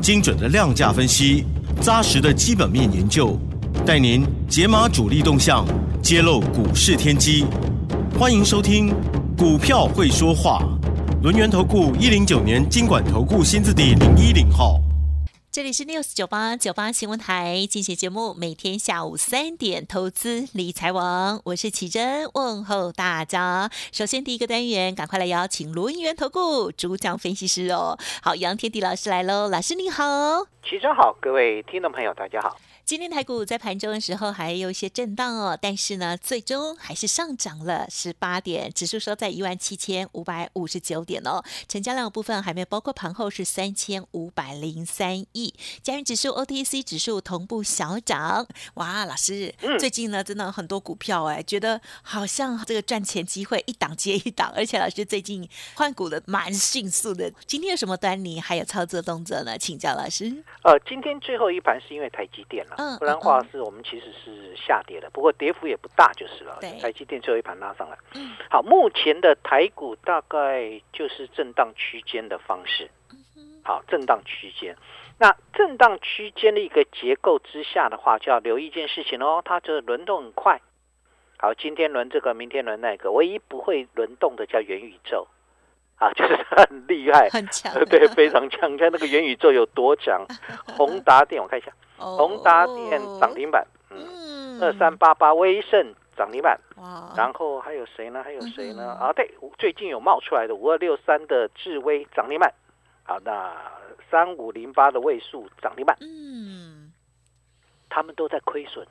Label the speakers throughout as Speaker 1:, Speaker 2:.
Speaker 1: 精准的量价分析，扎实的基本面研究，带您解码主力动向，揭露股市天机。欢迎收听《股票会说话》，轮源投顾一零九年经管投顾新字第零一零号。
Speaker 2: 这里是 News 九八九八新闻台，进行节目，每天下午三点，投资理财王，我是启珍，问候大家。首先第一个单元，赶快来邀请罗银元投顾主讲分析师哦。好，杨天迪老师来喽，老师你好，
Speaker 3: 启珍好，各位听众朋友大家好。
Speaker 2: 今天台股在盘中的时候还有一些震荡哦，但是呢，最终还是上涨了十八点，指数收在一万七千五百五十九点哦。成交量部分还没有包括盘后是三千五百零三亿。加元指数、OTC 指数同步小涨。哇，老师，最近呢真的很多股票哎，觉得好像这个赚钱机会一档接一档，而且老师最近换股的蛮迅速的。今天有什么端倪，还有操作动作呢？请教老师。
Speaker 3: 呃，今天最后一盘是因为台积电了。不然话是我们其实是下跌的，不过跌幅也不大就是了。台积电最后一盘拉上来。好，目前的台股大概就是震荡区间的方式。好，震荡区间。那震荡区间的一个结构之下的话，就要留意一件事情哦，它就是轮动很快。好，今天轮这个，明天轮那个，唯一不会轮动的叫元宇宙。啊，就是很厉害，
Speaker 2: 很强，
Speaker 3: 对，非常强。看那个元宇宙有多强？宏达电，我看一下。宏达电涨停板，嗯，二三八八威盛涨停板，哇，然后还有谁呢？还有谁呢？啊，对，最近有冒出来的五二六三的智威涨停板，好，那三五零八的位数涨停板，嗯，他们都在亏损，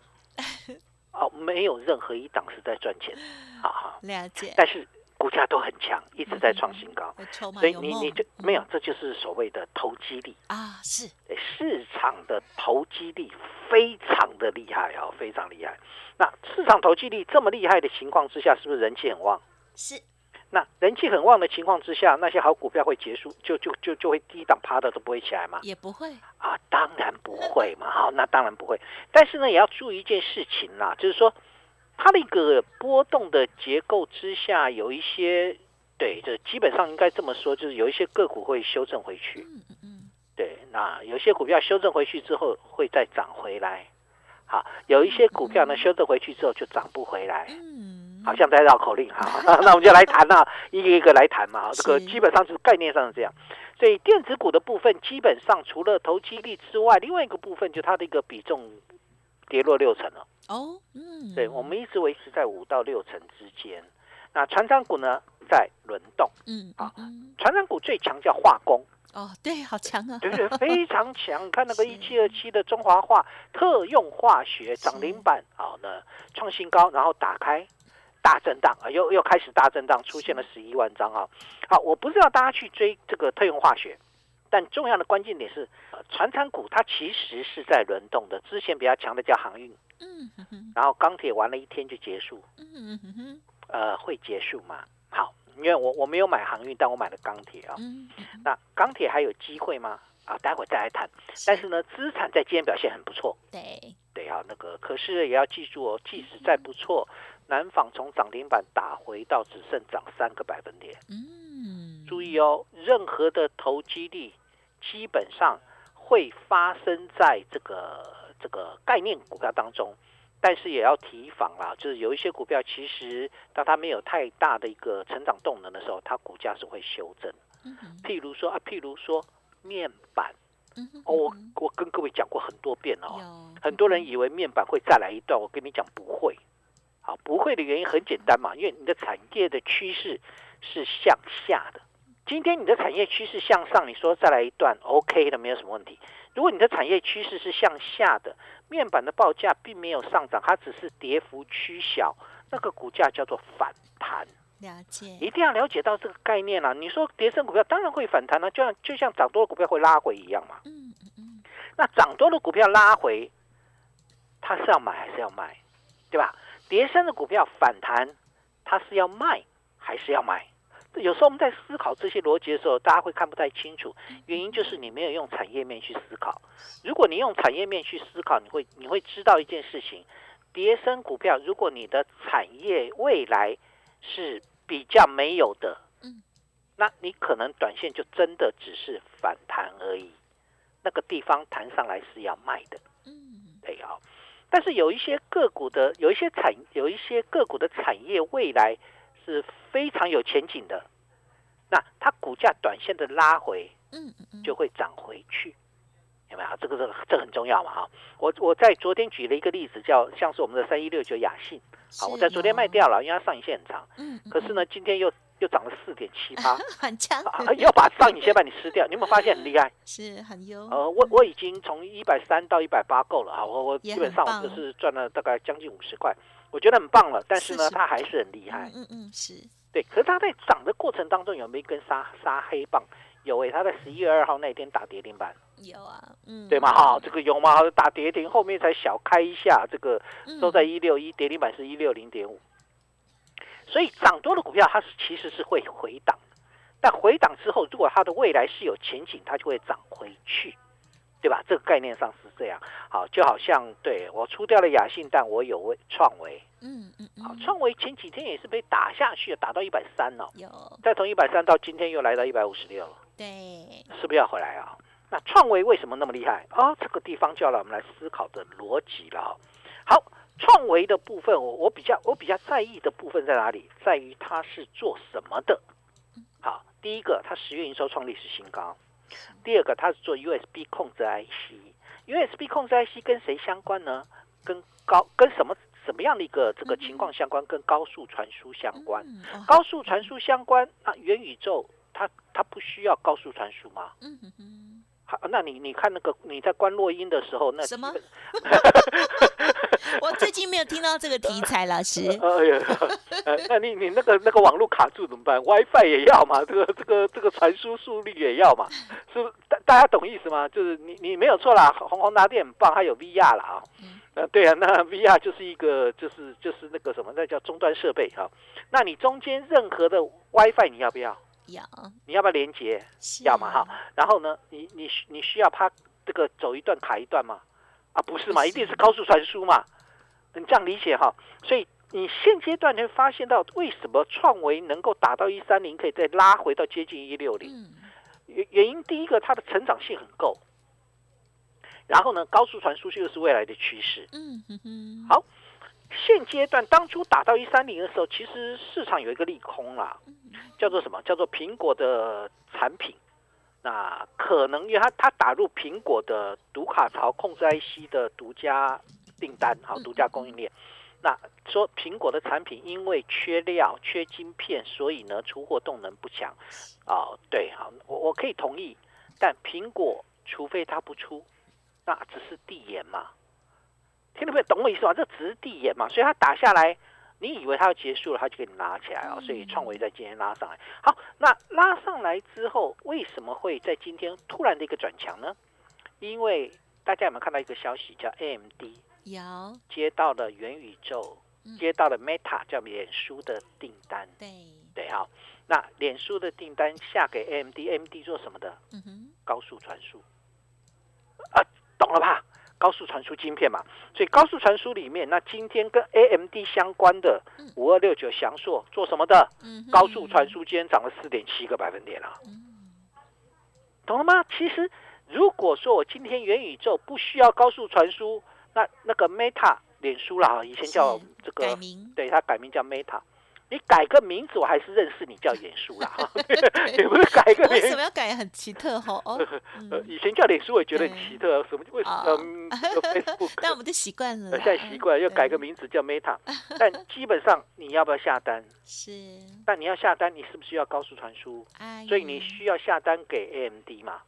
Speaker 3: 哦，没有任何一档是在赚钱，
Speaker 2: 好好。了解，
Speaker 3: 但是。股价都很强，一直在创新高，
Speaker 2: 所以
Speaker 3: 你你就没有，这就是所谓的投机力
Speaker 2: 啊！是
Speaker 3: 市场的投机力非常的厉害哦，非常厉害。那市场投机力这么厉害的情况之下，是不是人气很旺？
Speaker 2: 是。
Speaker 3: 那人气很旺的情况之下，那些好股票会结束，就就就就会低档趴的都不会起来吗？
Speaker 2: 也不会
Speaker 3: 啊，当然不会嘛！好，那当然不会。但是呢，也要注意一件事情啦，就是说。它的一个波动的结构之下，有一些对，这基本上应该这么说，就是有一些个股会修正回去。嗯嗯对，那有些股票修正回去之后会再涨回来。好，有一些股票呢修正回去之后就涨不回来。嗯，好像在绕口令哈。那我们就来谈啊，一个一个来谈嘛。这个基本上就是概念上是这样。所以电子股的部分，基本上除了投机力之外，另外一个部分就它的一个比重。跌落六成了。哦，嗯，对，我们一直维持在五到六成之间。那船长股呢，在轮动，嗯啊，船长股最强叫化工。
Speaker 2: 哦，对，好强啊，
Speaker 3: 对对，非常强。看那个一七二七的中华化特用化学涨停板，好呢，创新高，然后打开大震荡啊，又又开始大震荡，出现了十一万张啊。好，我不是要大家去追这个特用化学。但重要的关键点是，呃船产股它其实是在轮动的。之前比较强的叫航运，嗯，然后钢铁玩了一天就结束，嗯嗯哼，呃，会结束吗？好，因为我我没有买航运，但我买了钢铁啊。那钢铁还有机会吗？啊，待会再来谈。但是呢，资产在今天表现很不错。
Speaker 2: 对
Speaker 3: 对啊，那个可是也要记住哦，即使再不错，南纺从涨停板打回到只剩涨三个百分点。嗯，注意哦，任何的投机力。基本上会发生在这个这个概念股票当中，但是也要提防啦，就是有一些股票其实当它没有太大的一个成长动能的时候，它股价是会修正。譬如说啊，譬如说面板，哦，我我跟各位讲过很多遍哦，很多人以为面板会再来一段，我跟你讲不会。好，不会的原因很简单嘛，因为你的产业的趋势是向下的。今天你的产业趋势向上，你说再来一段 OK 的，没有什么问题。如果你的产业趋势是向下的，面板的报价并没有上涨，它只是跌幅趋小，那个股价叫做反弹。
Speaker 2: 了解，
Speaker 3: 一定要了解到这个概念啊！你说跌升股票当然会反弹啊，就像就像涨多的股票会拉回一样嘛。嗯嗯嗯。那涨多的股票拉回，它是要买还是要卖，对吧？跌升的股票反弹，它是要卖还是要买？有时候我们在思考这些逻辑的时候，大家会看不太清楚，原因就是你没有用产业面去思考。如果你用产业面去思考，你会你会知道一件事情：叠升股票，如果你的产业未来是比较没有的，嗯，那你可能短线就真的只是反弹而已。那个地方弹上来是要卖的，嗯，对啊。但是有一些个股的，有一些产，有一些个股的产业未来。是非常有前景的，那它股价短线的拉回，嗯嗯就会涨回去，有没有？这个这个这很重要嘛哈！我我在昨天举了一个例子，叫像是我们的三一六九雅信，好，我在昨天卖掉了，因为它上影线很长，嗯，可是呢，今天又又涨了四点七八，
Speaker 2: 很强，
Speaker 3: 要把上影线把你吃掉，你有没有发现很厉害？
Speaker 2: 是很优。
Speaker 3: 呃，我我已经从一百三到一百八够了啊，我我基本上我就是赚了大概将近五十块。我觉得很棒了，但是呢，它还是很厉害。
Speaker 2: 嗯嗯，是
Speaker 3: 对。可是它在涨的过程当中有没有一根杀杀黑棒？有诶，它在十一月二号那一天打跌停板。
Speaker 2: 有啊，嗯，
Speaker 3: 对吗？哈，这个有吗？打跌停后面才小开一下，这个收在一六一，跌停板是一六零点五。所以涨多的股票它是其实是会回档，但回档之后，如果它的未来是有前景，它就会涨回去。对吧？这个概念上是这样，好，就好像对我出掉了雅信，但我有为创维，嗯嗯嗯，好，创维前几天也是被打下去，打到一百三了，
Speaker 2: 有，
Speaker 3: 再从一百三到今天又来到一百五十六了，
Speaker 2: 对，
Speaker 3: 是不是要回来啊？那创维为什么那么厉害啊？这个地方就要让我们来思考的逻辑了。好，创维的部分，我我比较我比较在意的部分在哪里？在于它是做什么的？好，第一个，它十月营收创历史新高。第二个，它是做 USB 控制 IC，USB 控制 IC 跟谁相关呢？跟高跟什么什么样的一个这个情况相关？跟高速传输相关。高速传输相关，那元宇宙它它不需要高速传输吗？嗯哼。好，那你你看那个你在关落音的时候，那
Speaker 2: 什么？我最近没有听到这个题材，老师。
Speaker 3: 哎呀，那你你那个那个网络卡住怎么办？WiFi 也要嘛？这个这个这个传输速率也要嘛？是？大大家懂意思吗？就是你你没有错啦，红红拿电很棒，它有 VR 啦啊。呃，对啊，那 VR 就是一个就是就是那个什么，那叫终端设备哈。那你中间任何的 WiFi 你要不要？
Speaker 2: 要。
Speaker 3: 你要不要连接？要嘛哈。然后呢，你你你需要它这个走一段卡一段吗？啊，不是嘛，一定是高速传输嘛。你这样理解哈，所以你现阶段你会发现到为什么创维能够打到一三零，可以再拉回到接近一六零？原原因第一个，它的成长性很够，然后呢，高速传输又是未来的趋势。嗯哼哼。好，现阶段当初打到一三零的时候，其实市场有一个利空啦，叫做什么？叫做苹果的产品，那可能因为它它打入苹果的读卡槽控制 IC 的独家。订单好，独家供应链。那说苹果的产品因为缺料、缺晶片，所以呢出货动能不强。哦，对，好，我我可以同意。但苹果除非它不出，那只是递延嘛。听得没有？懂我意思吗？这只是递延嘛。所以它打下来，你以为它要结束了，它就给你拿起来了。所以创维在今天拉上来。好，那拉上来之后，为什么会在今天突然的一个转强呢？因为大家有没有看到一个消息，叫 AMD？
Speaker 2: 有
Speaker 3: 接到了元宇宙，接到了 Meta 叫脸书的订单。
Speaker 2: 对
Speaker 3: 对，好，那脸书的订单下给 AMD，AMD 做什么的？嗯哼，高速传输。啊，懂了吧？高速传输晶片嘛，所以高速传输里面，那今天跟 AMD 相关的五二六九翔硕做什么的？嗯，高速传输今天涨了四点七个百分点了。嗯，懂了吗？其实如果说我今天元宇宙不需要高速传输。那那个 Meta 脸书啦，以前叫这个，对，它改名叫 Meta。你改个名字，我还是认识你叫脸书啦。你不是改个名？为
Speaker 2: 什么要改？很奇特哈。哦，
Speaker 3: 以前叫脸书，我也觉得很奇特。什么？为什么
Speaker 2: ？Facebook？但我们就习惯了。
Speaker 3: 现在习惯又改个名字叫 Meta。但基本上你要不要下单？
Speaker 2: 是。
Speaker 3: 但你要下单，你是不是需要高速传输？所以你需要下单给 AMD 嘛？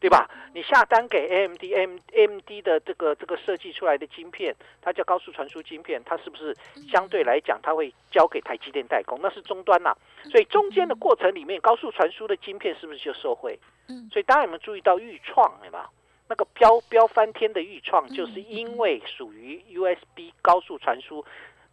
Speaker 3: 对吧？你下单给 AMD M M D 的这个这个设计出来的晶片，它叫高速传输晶片，它是不是相对来讲，它会交给台积电代工？那是终端呐，所以中间的过程里面，高速传输的晶片是不是就受惠？嗯，所以大家有没有注意到预创？对吧？那个飙飙翻天的预创，就是因为属于 USB 高速传输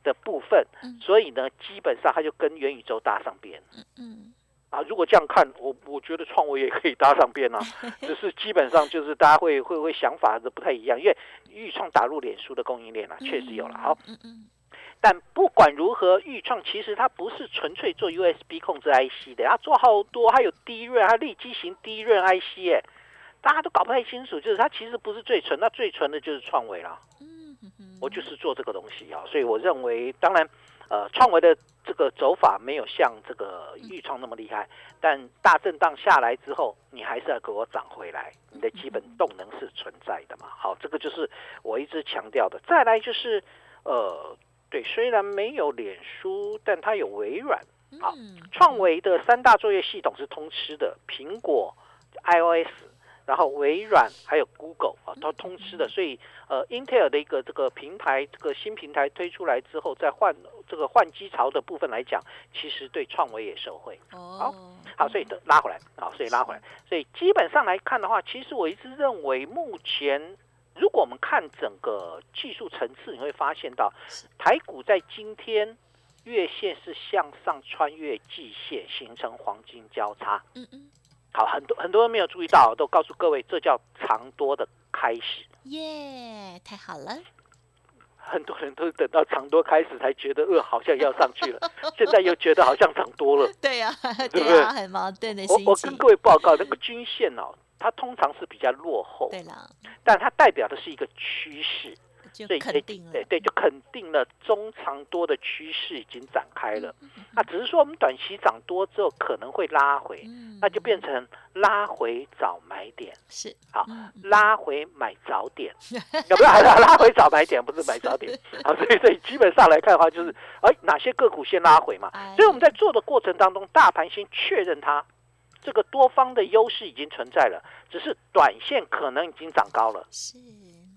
Speaker 3: 的部分，所以呢，基本上它就跟元宇宙搭上边。嗯嗯。啊，如果这样看，我我觉得创维也可以搭上边啊，只是基本上就是大家会会会想法的不太一样，因为预创打入脸书的供应链啊，确实有了。好，嗯嗯。但不管如何，预创其实它不是纯粹做 USB 控制 IC 的，它做好多，还有低润，它立基型低润 IC，哎，大家都搞不太清楚，就是它其实不是最纯，那最纯的就是创维了。嗯嗯。我就是做这个东西啊，所以我认为，当然。呃，创维的这个走法没有像这个预创那么厉害，但大震荡下来之后，你还是要给我涨回来，你的基本动能是存在的嘛。好，这个就是我一直强调的。再来就是，呃，对，虽然没有脸书，但它有微软。好，创维的三大作业系统是通吃的，苹果 iOS。然后微软还有 Google 啊，都通吃的，所以呃，Intel 的一个这个平台，这个新平台推出来之后，再换这个换机潮的部分来讲，其实对创维也受惠。好，好，所以的拉回来，好，所以拉回来，所以基本上来看的话，其实我一直认为，目前如果我们看整个技术层次，你会发现到台股在今天月线是向上穿越季线，形成黄金交叉。嗯嗯。好，很多很多人没有注意到，都告诉各位，这叫长多的开始。
Speaker 2: 耶，太好了！
Speaker 3: 很多人都等到长多开始才觉得，呃，好像要上去了。现在又觉得好像涨多了。
Speaker 2: 对呀，对不对？很矛盾的
Speaker 3: 我我跟各位报告，那个均线哦，它通常是比较落后。
Speaker 2: 对了，
Speaker 3: 但它代表的是一个趋势。
Speaker 2: 对，肯定了，
Speaker 3: 对对，就肯定了中长多的趋势已经展开了。那只是说我们短期涨多之后可能会拉回，那就变成拉回早买点。
Speaker 2: 是，
Speaker 3: 好，拉回买早点，有没有？拉回早买点不是买早点。好，所以所以基本上来看的话，就是哎，哪些个股先拉回嘛？所以我们在做的过程当中，大盘先确认它这个多方的优势已经存在了，只是短线可能已经涨高了。是。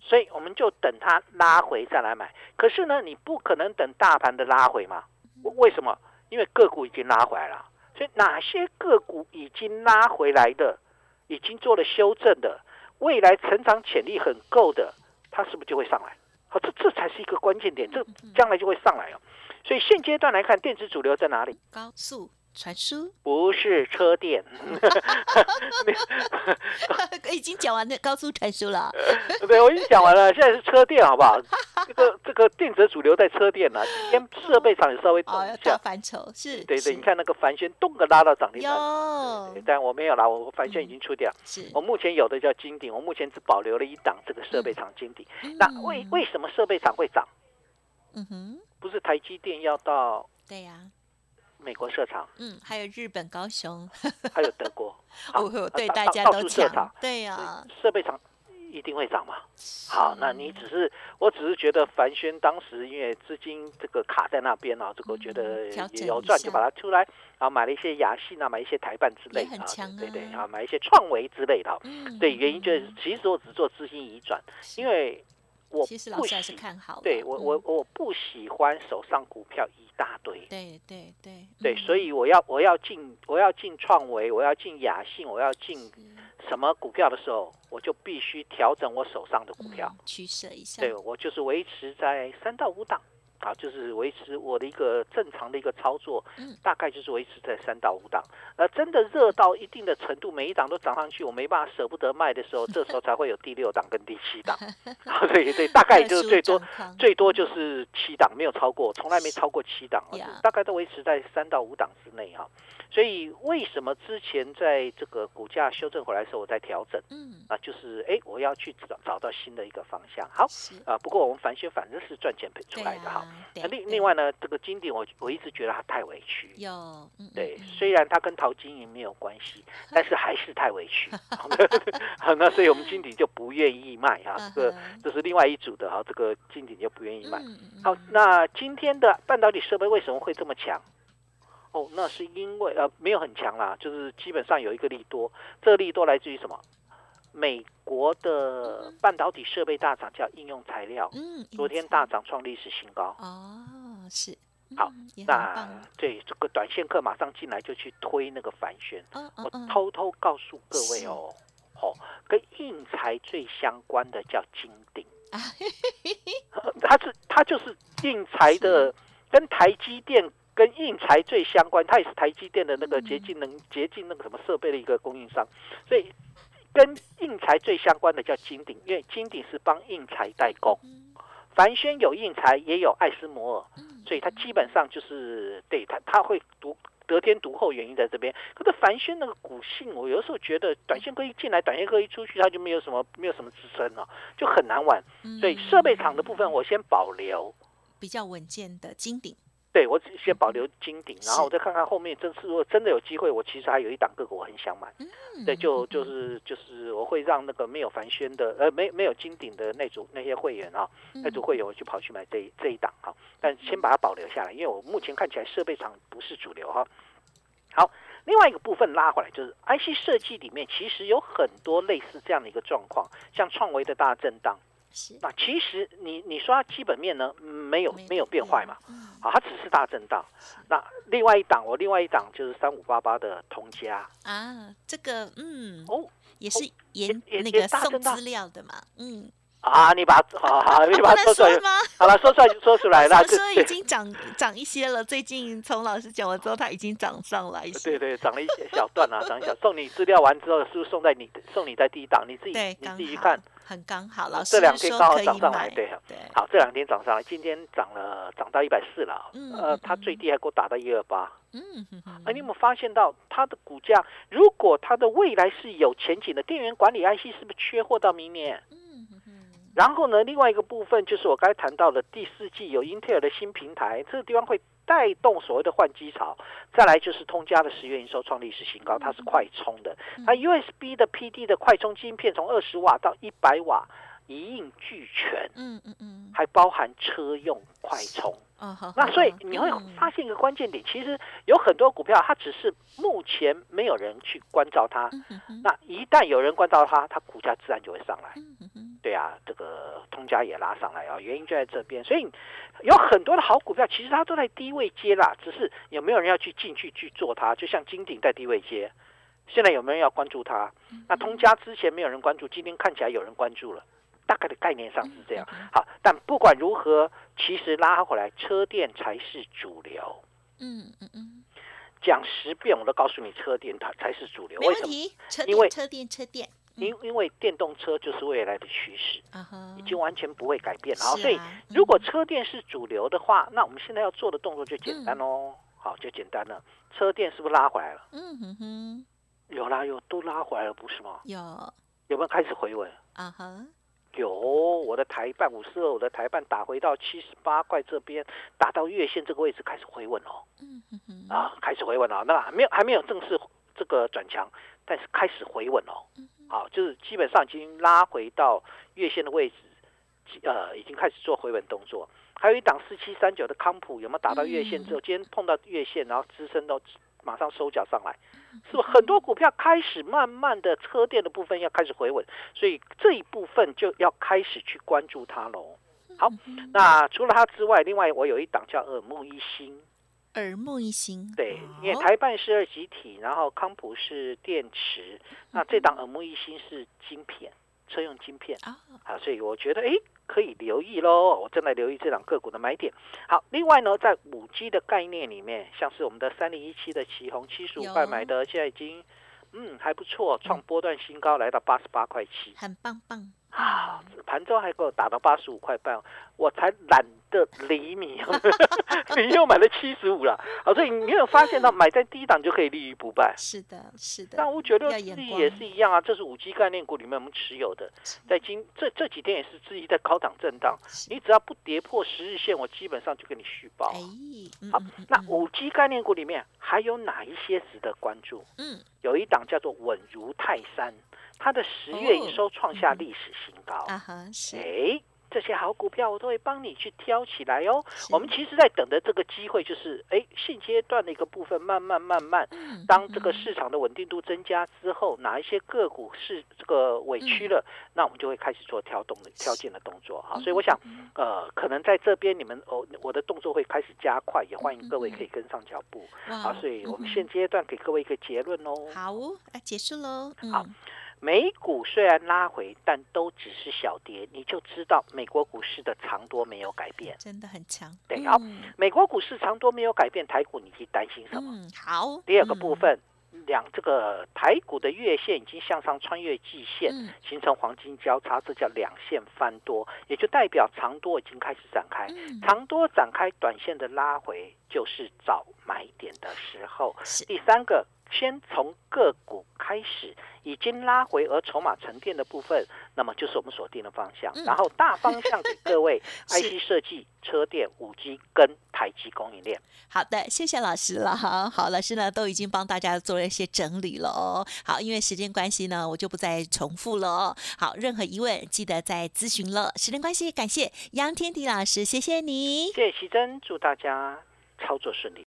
Speaker 3: 所以我们就等它拉回再来买，可是呢，你不可能等大盘的拉回嘛？为什么？因为个股已经拉回来了。所以哪些个股已经拉回来的，已经做了修正的，未来成长潜力很够的，它是不是就会上来？好，这这才是一个关键点，这将来就会上来哦。所以现阶段来看，电子主流在哪里？
Speaker 2: 高速。传输
Speaker 3: 不是车电，
Speaker 2: 已经讲完那高速传输了。
Speaker 3: 对，我已经讲完了，现在是车电，好不好？这个这个电子主流在车电呢，今天设备厂也稍微动一下，
Speaker 2: 是。
Speaker 3: 对对，你看那个凡轩动个拉到涨停板，但我没有啦，我凡轩已经出掉。是我目前有的叫金鼎，我目前只保留了一档这个设备厂金鼎。那为为什么设备厂会涨？嗯哼，不是台积电要到？
Speaker 2: 对呀。
Speaker 3: 美国设厂，
Speaker 2: 嗯，还有日本高雄，
Speaker 3: 还有德国，
Speaker 2: 哦，对，大家都讲，对呀，
Speaker 3: 设备厂一定会涨嘛。好，那你只是，我只是觉得凡轩当时因为资金这个卡在那边啊，这个觉得也有赚就把它出来，然后买了一些雅信啊，买一些台办之类的，对对，然后买一些创维之类的，对，原因就是其实我只做资金移转，因为。我
Speaker 2: 其实老师还是看好，
Speaker 3: 对我我我不喜欢手上股票一大堆，
Speaker 2: 对对对
Speaker 3: 对，所以我要我要进我要进创维，我要进雅信，我要进什么股票的时候，我就必须调整我手上的股票，
Speaker 2: 取舍一下，
Speaker 3: 对我就是维持在三到五档。好，就是维持我的一个正常的一个操作，大概就是维持在三到五档。那真的热到一定的程度，每一档都涨上去，我没办法舍不得卖的时候，这时候才会有第六档跟第七档。对对，大概就是最多最多就是七档，没有超过，从来没超过七档，大概都维持在三到五档之内哈。所以为什么之前在这个股价修正回来的时候，我在调整？嗯，啊，就是哎，我要去找找到新的一个方向。好，啊，不过我们凡轩反正是赚钱出来的哈。那另另外呢，这个金鼎我我一直觉得它太委屈。
Speaker 2: 有，
Speaker 3: 对，虽然它跟淘金银没有关系，但是还是太委屈。好，那所以我们金鼎就不愿意卖啊。这个这是另外一组的哈，这个金鼎就不愿意卖。好，那今天的半导体设备为什么会这么强？哦，那是因为呃没有很强啦，就是基本上有一个利多，这个利多来自于什么？美国的半导体设备大厂叫应用材料，嗯，昨天大涨创历史新高。
Speaker 2: 哦，是，
Speaker 3: 好，那对这个短线客马上进来就去推那个反旋，我偷偷告诉各位哦。哦，跟印材最相关的叫金鼎，它是它就是印材的，跟台积电跟印材最相关，它也是台积电的那个洁净能洁净那个什么设备的一个供应商，所以跟印材最相关的叫金鼎，因为金鼎是帮印材代工，凡轩有印材也有艾斯摩尔，所以它基本上就是对它它会独得天独厚原因在这边。可是凡轩那个股性，我有时候觉得短线客一进来，短线客一出去，它就没有什么没有什么支撑了，就很难玩。所以设备厂的部分我先保留，
Speaker 2: 比较稳健的金鼎。
Speaker 3: 对我只先保留金鼎，然后我再看看后面。这次如果真的有机会，我其实还有一档个股我很想买。对，就就是就是我会让那个没有凡轩的呃没没有金鼎的那组那些会员啊，那组会员我就跑去买这这一档哈。但先把它保留下来，因为我目前看起来设备厂不是主流哈。好，另外一个部分拉回来就是 IC 设计里面其实有很多类似这样的一个状况，像创维的大震荡。那其实你你说它基本面呢没有没有变坏嘛？好，它只是大震荡。那另外一档我另外一档就是三五八八的同家
Speaker 2: 啊，这个嗯哦也是研那个送资料的嘛，嗯。
Speaker 3: 啊，你把好好，你把它说出来吗？好了，说出来就说出来了。
Speaker 2: 说已经涨涨一些了，最近从老师讲完之后，它已经涨上来。
Speaker 3: 对对，涨了一些小段啊，涨一小。送你资料完之后，是不是送在你送你在第一档？你自己你自己去看，
Speaker 2: 很刚好。老师
Speaker 3: 这两天刚好涨上来，
Speaker 2: 对
Speaker 3: 对。好，这两天涨上来，今天涨了，涨到一百四了。嗯。呃，它最低还给我打到一二八。嗯嗯嗯。哎，你有没有发现到它的股价？如果它的未来是有前景的，电源管理 IC 是不是缺货到明年？然后呢，另外一个部分就是我刚才谈到的第四季有英特尔的新平台，这个地方会带动所谓的换机潮。再来就是通家的十月营收创历史新高，它是快充的，它 USB 的 PD 的快充晶片从二十瓦到一百瓦一应俱全，嗯嗯嗯，还包含车用快充。那所以你会发现一个关键点，其实有很多股票它只是目前没有人去关照它，那一旦有人关照它，它股价自然就会上来。对啊，这个通家也拉上来啊，原因就在这边。所以有很多的好股票，其实它都在低位接啦，只是有没有人要去进去去做它？就像金鼎在低位接，现在有没有人要关注它？那通家之前没有人关注，今天看起来有人关注了，大概的概念上是这样。好，但不管如何，其实拉回来，车电才是主流。嗯嗯嗯，讲十遍我都告诉你，车电它才是主流。
Speaker 2: 为什么？因为车电车电。
Speaker 3: 因因为电动车就是未来的趋势，已经完全不会改变。好，所以如果车电是主流的话，那我们现在要做的动作就简单哦。好，就简单了。车电是不是拉回来了？嗯哼哼，有啦，有都拉回来了，不是吗？
Speaker 2: 有，
Speaker 3: 有没有开始回稳？啊哼，有。我的台半五十二，我的台半打回到七十八块这边，打到月线这个位置开始回稳哦。嗯哼哼，啊，开始回稳了。那没有还没有正式这个转强，但是开始回稳哦。好，就是基本上已经拉回到月线的位置，呃，已经开始做回稳动作。还有一档四七三九的康普有没有打到月线之后，今天碰到月线，然后支撑到马上收脚上来，是不是很多股票开始慢慢的车电的部分要开始回稳，所以这一部分就要开始去关注它喽。好，那除了它之外，另外我有一档叫耳目一新。
Speaker 2: 耳目一新，
Speaker 3: 对，因为台办是二极体，然后康普是电池，那这档耳目一新是晶片，车用晶片。啊，好，所以我觉得哎，可以留意喽，我正在留意这档个股的买点。好，另外呢，在五 G 的概念里面，像是我们的三零一七的旗红七十五块买的，现在已经嗯还不错，创波段新高，来到八十八块七，
Speaker 2: 很棒棒
Speaker 3: 啊，盘中还给我打到八十五块半，我才懒。得理你，你又买了七十五了，好，所以你有发现到买在低档就可以立于不败。
Speaker 2: 是的，是的。
Speaker 3: 那五九六自己也是一样啊，这是五 G 概念股里面我们持有的，在今这这几天也是自己在高档震荡，你只要不跌破十日线，我基本上就给你续报。好，那五 G 概念股里面还有哪一些值得关注？嗯，有一档叫做稳如泰山，它的十月营收创下历史新高。啊哈，是。哎。这些好股票我都会帮你去挑起来哦。我们其实在等的这个机会就是，哎，现阶段的一个部分，慢慢慢慢，当这个市场的稳定度增加之后，哪一些个股是这个委屈了，那我们就会开始做挑动的挑进的动作哈。所以我想，呃，可能在这边你们哦，我的动作会开始加快，也欢迎各位可以跟上脚步。好，所以我们现阶段给各位一个结论哦。
Speaker 2: 好，来结束喽。
Speaker 3: 好。美股虽然拉回，但都只是小跌，你就知道美国股市的长多没有改变，
Speaker 2: 真的很强。
Speaker 3: 对，好，美国股市长多没有改变，台股你去担心什么？
Speaker 2: 嗯好，
Speaker 3: 第二个部分。两这个台股的月线已经向上穿越季线，形成黄金交叉，这叫两线翻多，也就代表长多已经开始展开。长多展开，短线的拉回就是找买点的时候。第三个。先从个股开始，已经拉回而筹码沉淀的部分，那么就是我们锁定的方向。然后大方向给各位，IC 设计、车电、五 G 跟台积供应链。
Speaker 2: 好的，谢谢老师了哈。好，老师呢都已经帮大家做了一些整理了哦。好，因为时间关系呢，我就不再重复了哦。好，任何疑问记得再咨询了。时间关系，感谢杨天迪老师，谢谢你。
Speaker 3: 谢谢奇珍，祝大家操作顺利。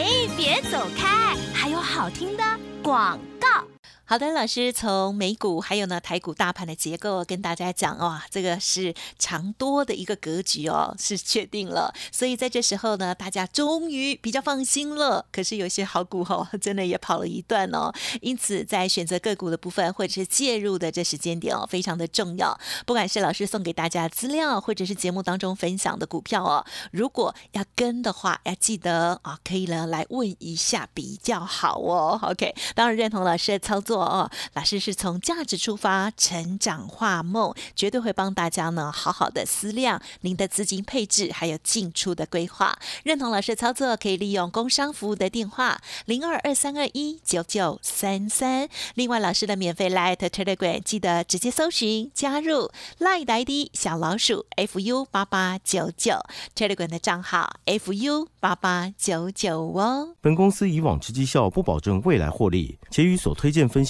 Speaker 4: 哎，别走开，还有好听的广告。
Speaker 2: 好的，老师从美股还有呢台股大盘的结构跟大家讲哇，这个是长多的一个格局哦，是确定了。所以在这时候呢，大家终于比较放心了。可是有些好股哦，真的也跑了一段哦。因此，在选择个股的部分或者是介入的这时间点哦，非常的重要。不管是老师送给大家资料，或者是节目当中分享的股票哦，如果要跟的话，要记得啊，可以呢来问一下比较好哦。OK，当然认同老师的操作。哦，老师是从价值出发，成长化梦，绝对会帮大家呢好好的思量您的资金配置，还有进出的规划。认同老师的操作，可以利用工商服务的电话零二二三二一九九三三。另外，老师的免费 Light Telegram 记得直接搜寻加入 Light ID 小老鼠 fu 八八九九 Telegram 的账号 fu 八八九九哦。
Speaker 1: 本公司以往之绩效不保证未来获利，且与所推荐分析。